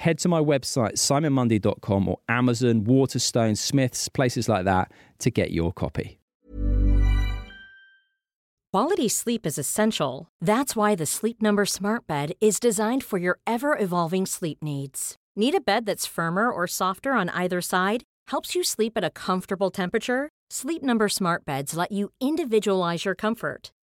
head to my website, simonmundie.com or Amazon, Waterstone, Smiths, places like that to get your copy. Quality sleep is essential. That's why the Sleep Number Smart Bed is designed for your ever evolving sleep needs. Need a bed that's firmer or softer on either side? Helps you sleep at a comfortable temperature? Sleep Number Smart Beds let you individualize your comfort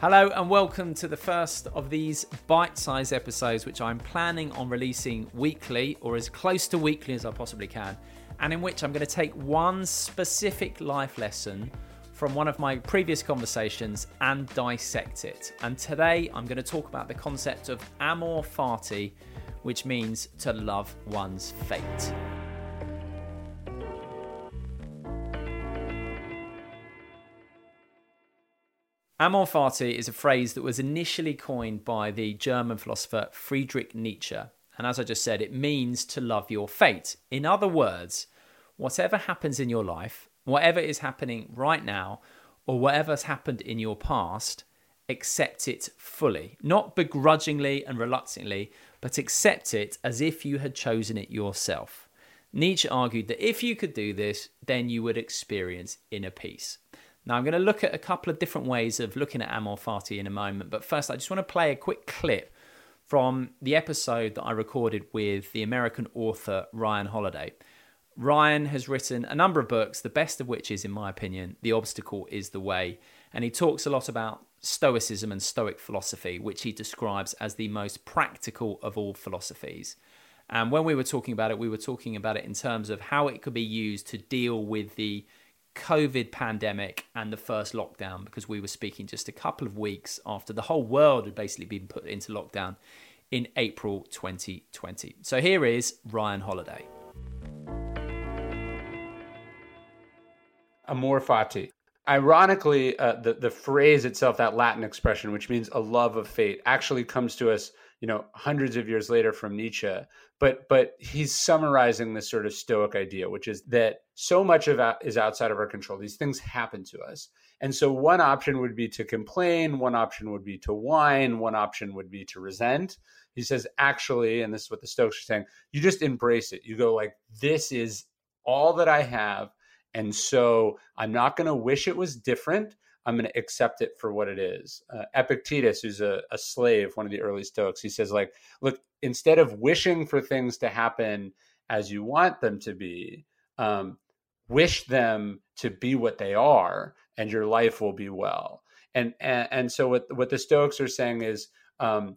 Hello, and welcome to the first of these bite sized episodes, which I'm planning on releasing weekly or as close to weekly as I possibly can, and in which I'm going to take one specific life lesson from one of my previous conversations and dissect it. And today I'm going to talk about the concept of amor fati, which means to love one's fate. Amor fati is a phrase that was initially coined by the German philosopher Friedrich Nietzsche. And as I just said, it means to love your fate. In other words, whatever happens in your life, whatever is happening right now, or whatever's happened in your past, accept it fully. Not begrudgingly and reluctantly, but accept it as if you had chosen it yourself. Nietzsche argued that if you could do this, then you would experience inner peace. Now, I'm going to look at a couple of different ways of looking at Amor Fati in a moment, but first, I just want to play a quick clip from the episode that I recorded with the American author Ryan Holiday. Ryan has written a number of books, the best of which is, in my opinion, The Obstacle is the Way. And he talks a lot about Stoicism and Stoic philosophy, which he describes as the most practical of all philosophies. And when we were talking about it, we were talking about it in terms of how it could be used to deal with the COVID pandemic and the first lockdown because we were speaking just a couple of weeks after the whole world had basically been put into lockdown in April 2020. So here is Ryan Holiday. Amor fati. Ironically, uh, the the phrase itself, that Latin expression, which means a love of fate, actually comes to us, you know, hundreds of years later from Nietzsche but but he's summarizing this sort of stoic idea which is that so much of that is outside of our control. These things happen to us. And so one option would be to complain one option would be to whine one option would be to resent. He says actually and this is what the stoics are saying you just embrace it. You go like this is all that i have and so i'm not going to wish it was different. I'm going to accept it for what it is. Uh, Epictetus, who's a, a slave, one of the early Stoics, he says, like, look, instead of wishing for things to happen as you want them to be, um, wish them to be what they are, and your life will be well. And and, and so what what the Stoics are saying is, um,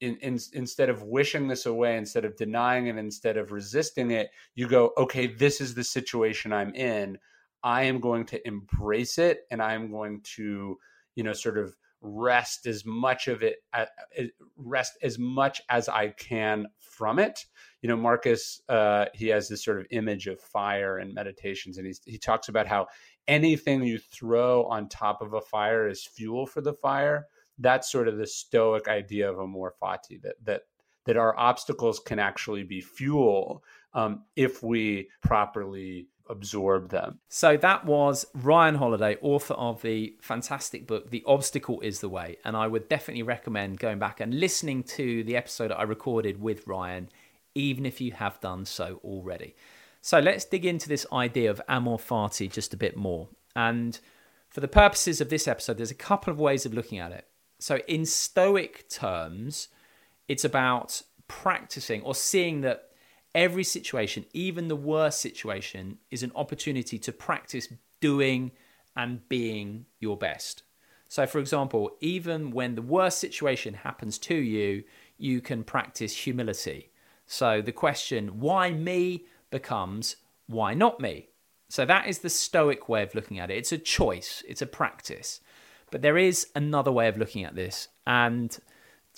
in, in, instead of wishing this away, instead of denying it, instead of resisting it, you go, okay, this is the situation I'm in. I am going to embrace it and I am going to, you know, sort of wrest as much of it, uh, uh, wrest as much as I can from it. You know, Marcus, uh, he has this sort of image of fire and meditations, and he's, he talks about how anything you throw on top of a fire is fuel for the fire. That's sort of the Stoic idea of amor fati that that that our obstacles can actually be fuel um, if we properly absorb them. So that was Ryan Holiday, author of the fantastic book, The Obstacle is the Way. And I would definitely recommend going back and listening to the episode I recorded with Ryan, even if you have done so already. So let's dig into this idea of amor fati just a bit more. And for the purposes of this episode, there's a couple of ways of looking at it. So, in Stoic terms, it's about practicing or seeing that every situation, even the worst situation, is an opportunity to practice doing and being your best. So, for example, even when the worst situation happens to you, you can practice humility. So, the question, why me, becomes, why not me? So, that is the Stoic way of looking at it. It's a choice, it's a practice. But there is another way of looking at this. And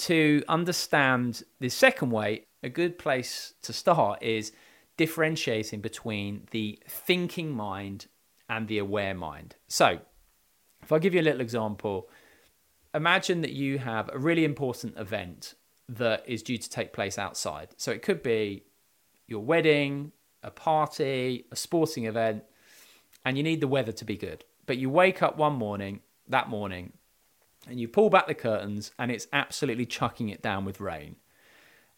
to understand the second way, a good place to start is differentiating between the thinking mind and the aware mind. So, if I give you a little example, imagine that you have a really important event that is due to take place outside. So, it could be your wedding, a party, a sporting event, and you need the weather to be good. But you wake up one morning, that morning, and you pull back the curtains and it's absolutely chucking it down with rain.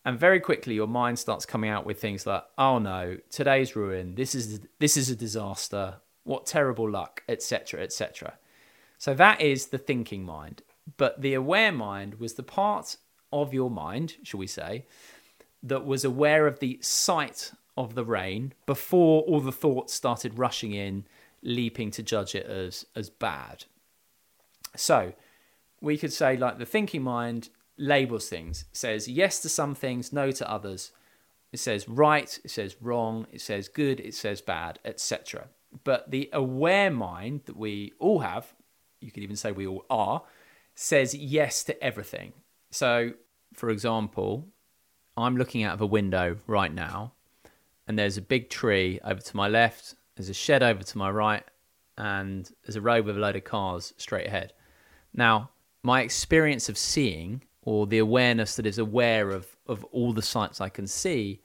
And very quickly your mind starts coming out with things like, "Oh no, today's ruined. This is this is a disaster. What terrible luck, etc., etc." So that is the thinking mind. But the aware mind was the part of your mind, shall we say, that was aware of the sight of the rain before all the thoughts started rushing in, leaping to judge it as as bad. So we could say like the thinking mind labels things, says yes to some things, no to others. It says right, it says wrong, it says good, it says bad, etc. But the aware mind that we all have, you could even say we all are, says yes to everything. So, for example, I'm looking out of a window right now, and there's a big tree over to my left, there's a shed over to my right, and there's a road with a load of cars straight ahead. Now, my experience of seeing or the awareness that is aware of, of all the sights I can see,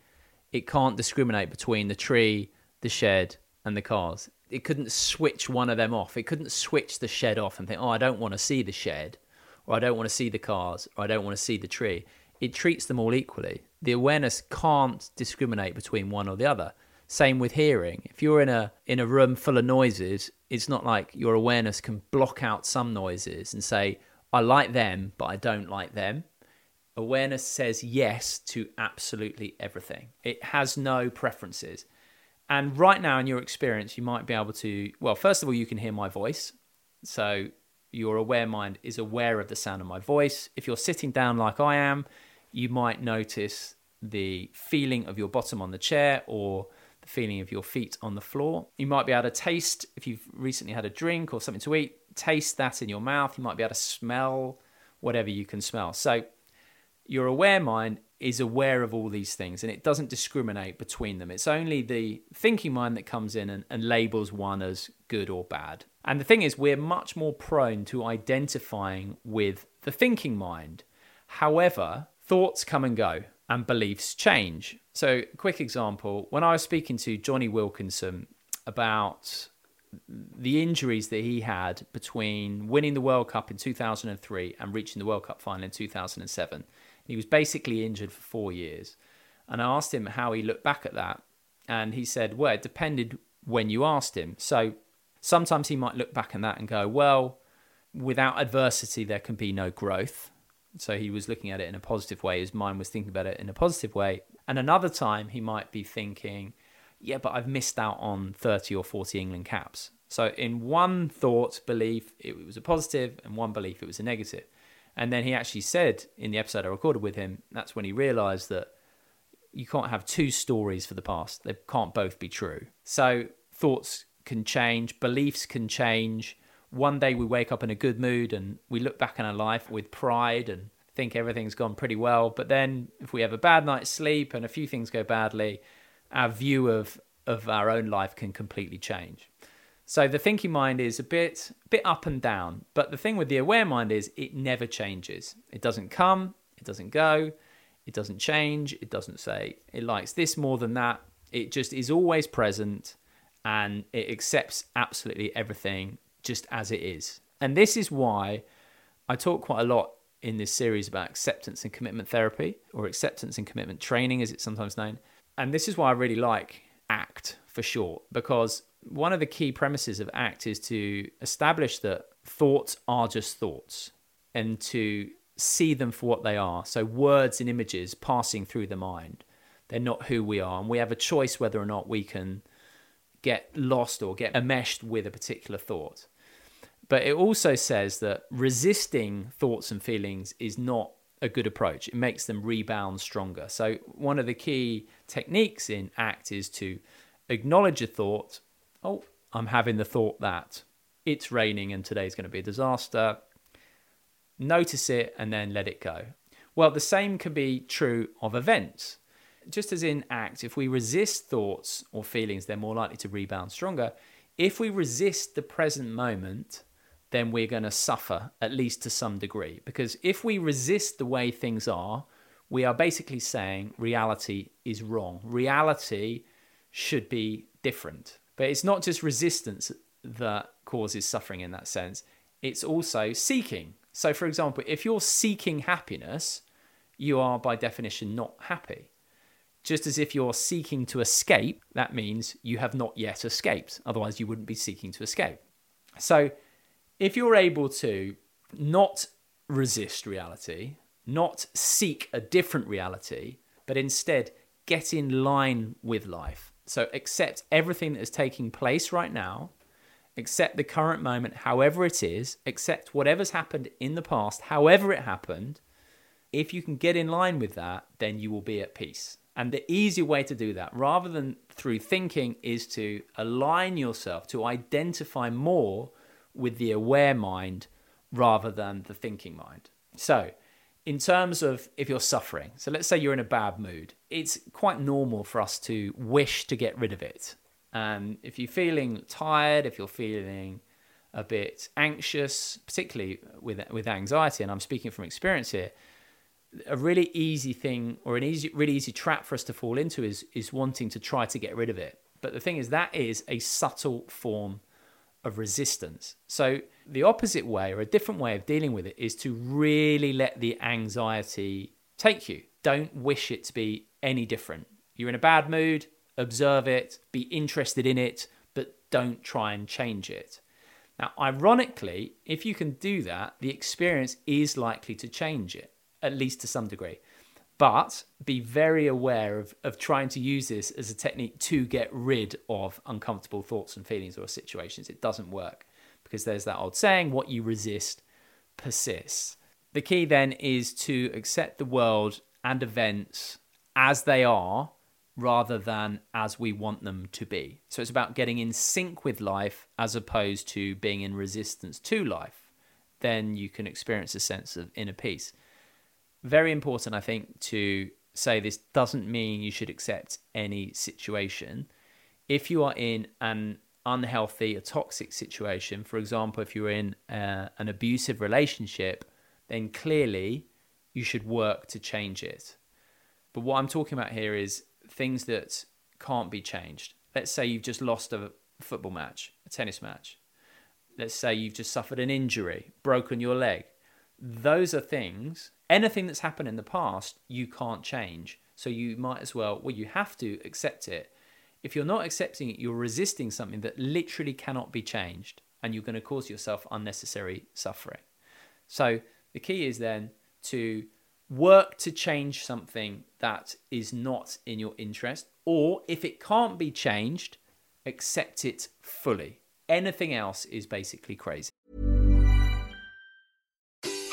it can't discriminate between the tree, the shed, and the cars. It couldn't switch one of them off. It couldn't switch the shed off and think, oh, I don't want to see the shed, or I don't want to see the cars, or I don't want to see the tree. It treats them all equally. The awareness can't discriminate between one or the other. Same with hearing. If you're in a in a room full of noises, it's not like your awareness can block out some noises and say, I like them, but I don't like them. Awareness says yes to absolutely everything. It has no preferences. And right now, in your experience, you might be able to, well, first of all, you can hear my voice. So your aware mind is aware of the sound of my voice. If you're sitting down like I am, you might notice the feeling of your bottom on the chair or feeling of your feet on the floor. You might be able to taste, if you've recently had a drink or something to eat, taste that in your mouth. You might be able to smell whatever you can smell. So your aware mind is aware of all these things and it doesn't discriminate between them. It's only the thinking mind that comes in and, and labels one as good or bad. And the thing is, we're much more prone to identifying with the thinking mind. However, thoughts come and go and beliefs change. So, quick example when I was speaking to Jonny Wilkinson about the injuries that he had between winning the World Cup in 2003 and reaching the World Cup final in 2007. He was basically injured for four years. And I asked him how he looked back at that. And he said, well, it depended when you asked him. So sometimes he might look back at that and go, well, without adversity, there can be no growth. So he was looking at it in a positive way. His mind was thinking about it in a positive way. And another time, he might be thinking, yeah, but I've missed out on 30 or 40 England caps. So in one thought, belief, it was a positive, and one belief, it was a negative. And then he actually said in the episode I recorded with him, that's when he realized that you can't have two stories for the past. They can't both be true. So thoughts can change, beliefs can change. One day we wake up in a good mood and we look back on our life with pride and think everything's gone pretty well. But then if we have a bad night's sleep and a few things go badly, our view of of our own life can completely change. So the thinking mind is a bit bit up and down, but the thing with the aware mind is it never changes. It doesn't come, it doesn't go, it doesn't change, it doesn't say it likes this more than that. It just is always present and it accepts absolutely everything just as it is. And this is why I talk quite a lot in this series about acceptance and commitment therapy, or acceptance and commitment training, as it's sometimes known. And this is why I really like ACT for short, because one of the key premises of ACT is to establish that thoughts are just thoughts and to see them for what they are. So, words and images passing through the mind, they're not who we are. And we have a choice whether or not we can get lost or get enmeshed with a particular thought. But it also says that resisting thoughts and feelings is not a good approach. It makes them rebound stronger. So, one of the key techniques in ACT is to acknowledge a thought. Oh, I'm having the thought that it's raining and today's going to be a disaster. Notice it and then let it go. Well, the same can be true of events. Just as in ACT, if we resist thoughts or feelings, they're more likely to rebound stronger. If we resist the present moment, then we're going to suffer, at least to some degree. Because if we resist the way things are, we are basically saying reality is wrong. Reality should be different. But it's not just resistance that causes suffering in that sense, it's also seeking. So, for example, if you're seeking happiness, you are by definition not happy. Just as if you're seeking to escape, that means you have not yet escaped. Otherwise, you wouldn't be seeking to escape. So, if you're able to not resist reality, not seek a different reality, but instead get in line with life. So accept everything that is taking place right now, accept the current moment, however it is, accept whatever's happened in the past, however it happened. If you can get in line with that, then you will be at peace. And the easy way to do that, rather than through thinking, is to align yourself, to identify more with the aware mind rather than the thinking mind. So, in terms of if you're suffering, so let's say you're in a bad mood, it's quite normal for us to wish to get rid of it. And if you're feeling tired, if you're feeling a bit anxious, particularly with with anxiety, and I'm speaking from experience here, a really easy thing or an easy, really easy trap for us to fall into is is wanting to try to get rid of it. But the thing is, that is a subtle form of resistance. So, the opposite way or a different way of dealing with it is to really let the anxiety take you. Don't wish it to be any different. You're in a bad mood, observe it, be interested in it, but don't try and change it. Now, ironically, if you can do that, the experience is likely to change it, at least to some degree but be very aware of, of trying to use this as a technique to get rid of uncomfortable thoughts and feelings or situations. It doesn't work because there's that old saying what you resist persists. The key then is to accept the world and events as they are rather than as we want them to be. So it's about getting in sync with life as opposed to being in resistance to life. Then you can experience a sense of inner peace very important, I think, to say this doesn't mean you should accept any situation. If you are in an unhealthy, a toxic situation, for example, if you're in uh, an abusive relationship, then clearly you should work to change it. But what I'm talking about here is things that can't be changed. Let's say you've just lost a football match, a tennis match. Let's say you've just suffered an injury, broken your leg. Those are things anything that's happened in the past, you can't change. So you might as well, well, you have to accept it. If you're not accepting it, you're resisting something that literally cannot be changed and you're going to cause yourself unnecessary suffering. So the key is then to work to change something that is not in your interest, or if it can't be changed, accept it fully. Anything else is basically crazy.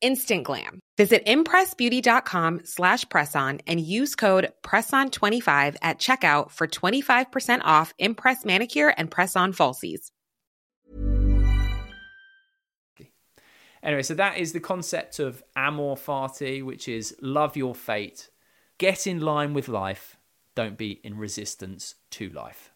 Instant glam. Visit impressbeauty.com slash presson and use code PRESSON25 at checkout for 25% off Impress Manicure and Press-On Falsies. Anyway, so that is the concept of amor fati, which is love your fate, get in line with life, don't be in resistance to life.